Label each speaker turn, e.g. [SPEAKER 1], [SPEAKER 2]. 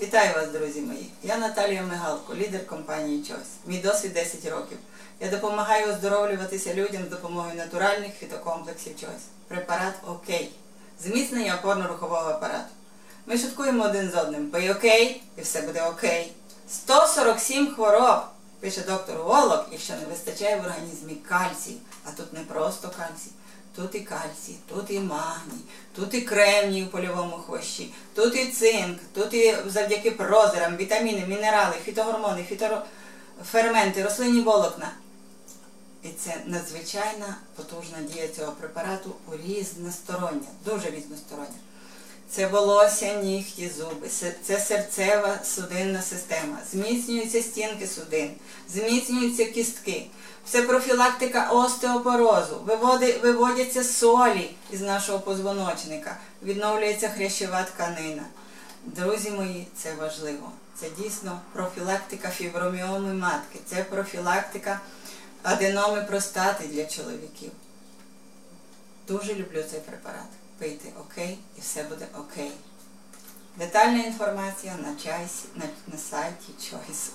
[SPEAKER 1] Вітаю вас, друзі мої! Я Наталія Мигалко, лідер компанії Чось. Мій досвід 10 років. Я допомагаю оздоровлюватися людям з допомогою натуральних фітокомплексів Чось. Препарат ОКей. Зміцнення опорно-рухового апарату. Ми шуткуємо один з одним. Пий окей, і все буде окей. 147 хвороб, пише доктор Волок, якщо не вистачає в організмі кальцію. А тут не просто кальцій. Тут і кальцій, тут і магній, тут і кремній у польовому хвощі, тут і цинк, тут і завдяки прозорам, вітаміни, мінерали, фітогормони, фітоферменти, рослинні волокна. І це надзвичайна потужна дія цього препарату у різностороння, дуже різностороння. Це волосся, нігті, зуби, це серцева судинна система, зміцнюються стінки судин, зміцнюються кістки. Це профілактика остеопорозу, виводяться солі із нашого позвоночника, відновлюється хрящова тканина. Друзі мої, це важливо. Це дійсно профілактика фіброміоми матки, це профілактика аденоми простати для чоловіків. Дуже люблю цей препарат. Пийте окей і все буде окей. Детальна інформація на, чайсі, на, на сайті Choice.